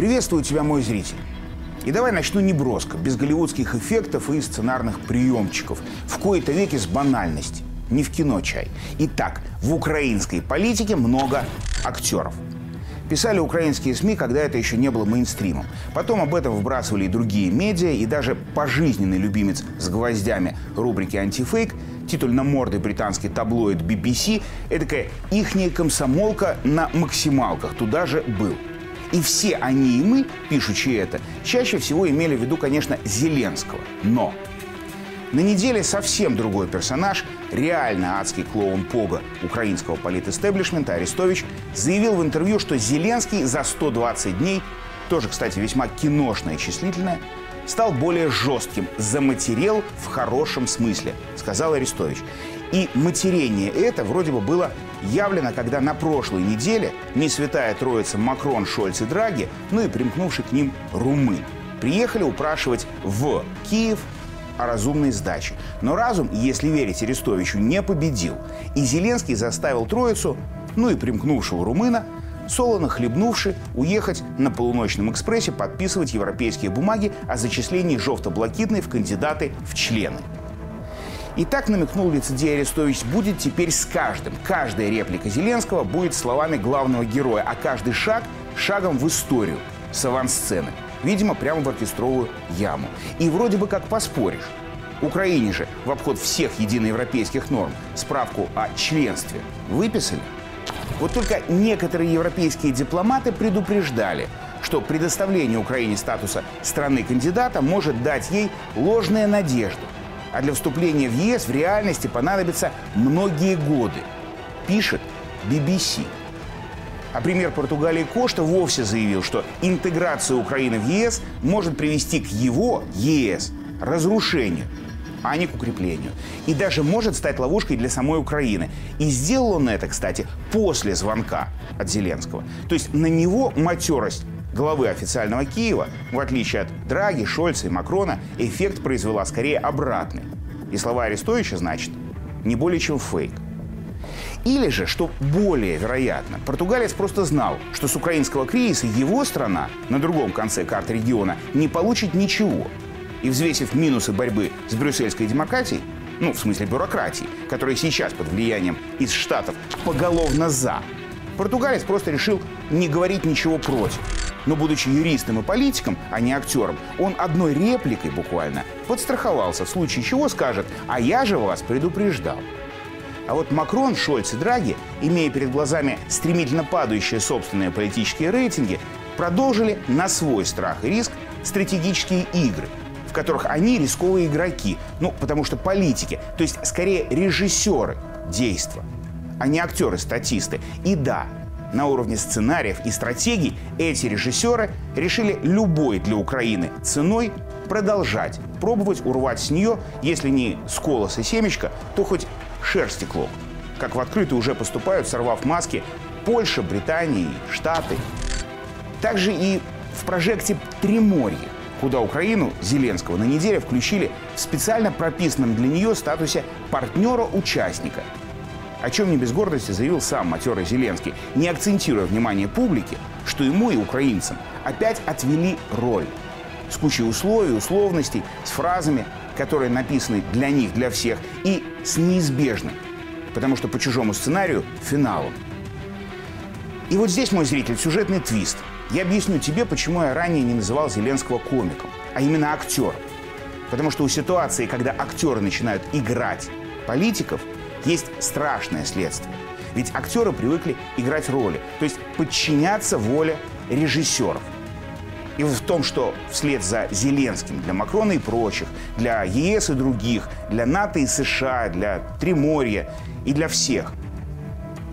Приветствую тебя, мой зритель. И давай начну неброско, без голливудских эффектов и сценарных приемчиков. В кои-то веки с банальности. Не в кино чай. Итак, в украинской политике много актеров. Писали украинские СМИ, когда это еще не было мейнстримом. Потом об этом вбрасывали и другие медиа, и даже пожизненный любимец с гвоздями рубрики «Антифейк» титульно-мордый британский таблоид BBC, эдакая ихняя комсомолка на максималках, туда же был. И все они и мы, пишучи это, чаще всего имели в виду, конечно, Зеленского. Но на неделе совсем другой персонаж, реально адский клоун Пога украинского политэстеблишмента Арестович, заявил в интервью, что Зеленский за 120 дней, тоже, кстати, весьма киношное и числительное, стал более жестким, заматерел в хорошем смысле, сказал Арестович. И матерение это вроде бы было явлено, когда на прошлой неделе не святая троица Макрон, Шольц и Драги, ну и примкнувший к ним румын, приехали упрашивать в Киев о разумной сдаче. Но разум, если верить Арестовичу, не победил. И Зеленский заставил троицу, ну и примкнувшего румына, солоно хлебнувши, уехать на полуночном экспрессе подписывать европейские бумаги о зачислении жовто-блакитной в кандидаты в члены. И так намекнул лицедей Арестович, будет теперь с каждым. Каждая реплика Зеленского будет словами главного героя, а каждый шаг – шагом в историю с авансцены. Видимо, прямо в оркестровую яму. И вроде бы как поспоришь. Украине же в обход всех единоевропейских норм справку о членстве выписали. Вот только некоторые европейские дипломаты предупреждали, что предоставление Украине статуса страны-кандидата может дать ей ложные надежды. А для вступления в ЕС в реальности понадобятся многие годы, пишет BBC. А премьер Португалии Кошта вовсе заявил, что интеграция Украины в ЕС может привести к его, ЕС, разрушению – а не к укреплению. И даже может стать ловушкой для самой Украины. И сделал он это, кстати, после звонка от Зеленского. То есть на него матерость главы официального Киева, в отличие от Драги, Шольца и Макрона, эффект произвела скорее обратный. И слова Арестовича, значит, не более чем фейк. Или же, что более вероятно, португалец просто знал, что с украинского кризиса его страна на другом конце карты региона не получит ничего – и взвесив минусы борьбы с брюссельской демократией, ну, в смысле бюрократии, которая сейчас под влиянием из Штатов поголовно за, португалец просто решил не говорить ничего против. Но будучи юристом и политиком, а не актером, он одной репликой буквально подстраховался, в случае чего скажет «А я же вас предупреждал». А вот Макрон, Шольц и Драги, имея перед глазами стремительно падающие собственные политические рейтинги, продолжили на свой страх и риск стратегические игры – в которых они рисковые игроки. Ну, потому что политики, то есть скорее режиссеры действа, а не актеры-статисты. И да, на уровне сценариев и стратегий эти режиссеры решили любой для Украины ценой продолжать пробовать урвать с нее, если не с колоса семечко, то хоть шерсти клок. Как в открытую уже поступают, сорвав маски, Польша, Британия, Штаты. Также и в прожекте «Триморье» куда Украину Зеленского на неделе включили в специально прописанном для нее статусе партнера-участника. О чем не без гордости заявил сам матерый Зеленский, не акцентируя внимание публики, что ему и украинцам опять отвели роль. С кучей условий, условностей, с фразами, которые написаны для них, для всех, и с неизбежным, потому что по чужому сценарию, финалом. И вот здесь, мой зритель, сюжетный твист – я объясню тебе, почему я ранее не называл Зеленского комиком, а именно актером. Потому что у ситуации, когда актеры начинают играть политиков, есть страшное следствие. Ведь актеры привыкли играть роли, то есть подчиняться воле режиссеров. И в том, что вслед за Зеленским для Макрона и прочих, для ЕС и других, для НАТО и США, для Триморья и для всех –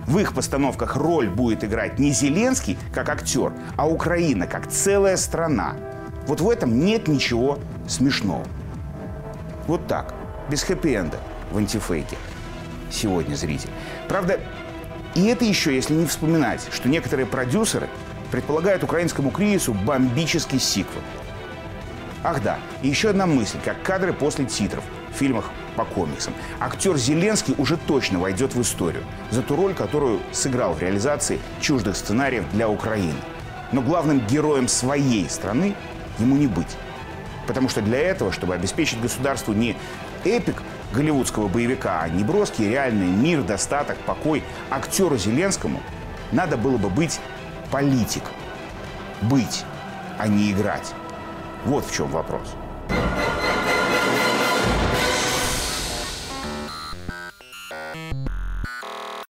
в их постановках роль будет играть не Зеленский как актер, а Украина как целая страна. Вот в этом нет ничего смешного. Вот так, без хэппи-энда в антифейке. Сегодня зритель. Правда, и это еще, если не вспоминать, что некоторые продюсеры предполагают украинскому кризису бомбический сиквел. Ах да, и еще одна мысль, как кадры после титров в фильмах по комиксам. Актер Зеленский уже точно войдет в историю за ту роль, которую сыграл в реализации чуждых сценариев для Украины. Но главным героем своей страны ему не быть. Потому что для этого, чтобы обеспечить государству не эпик голливудского боевика, а неброский реальный мир, достаток, покой актеру Зеленскому, надо было бы быть политиком. Быть, а не играть. Вот в чем вопрос.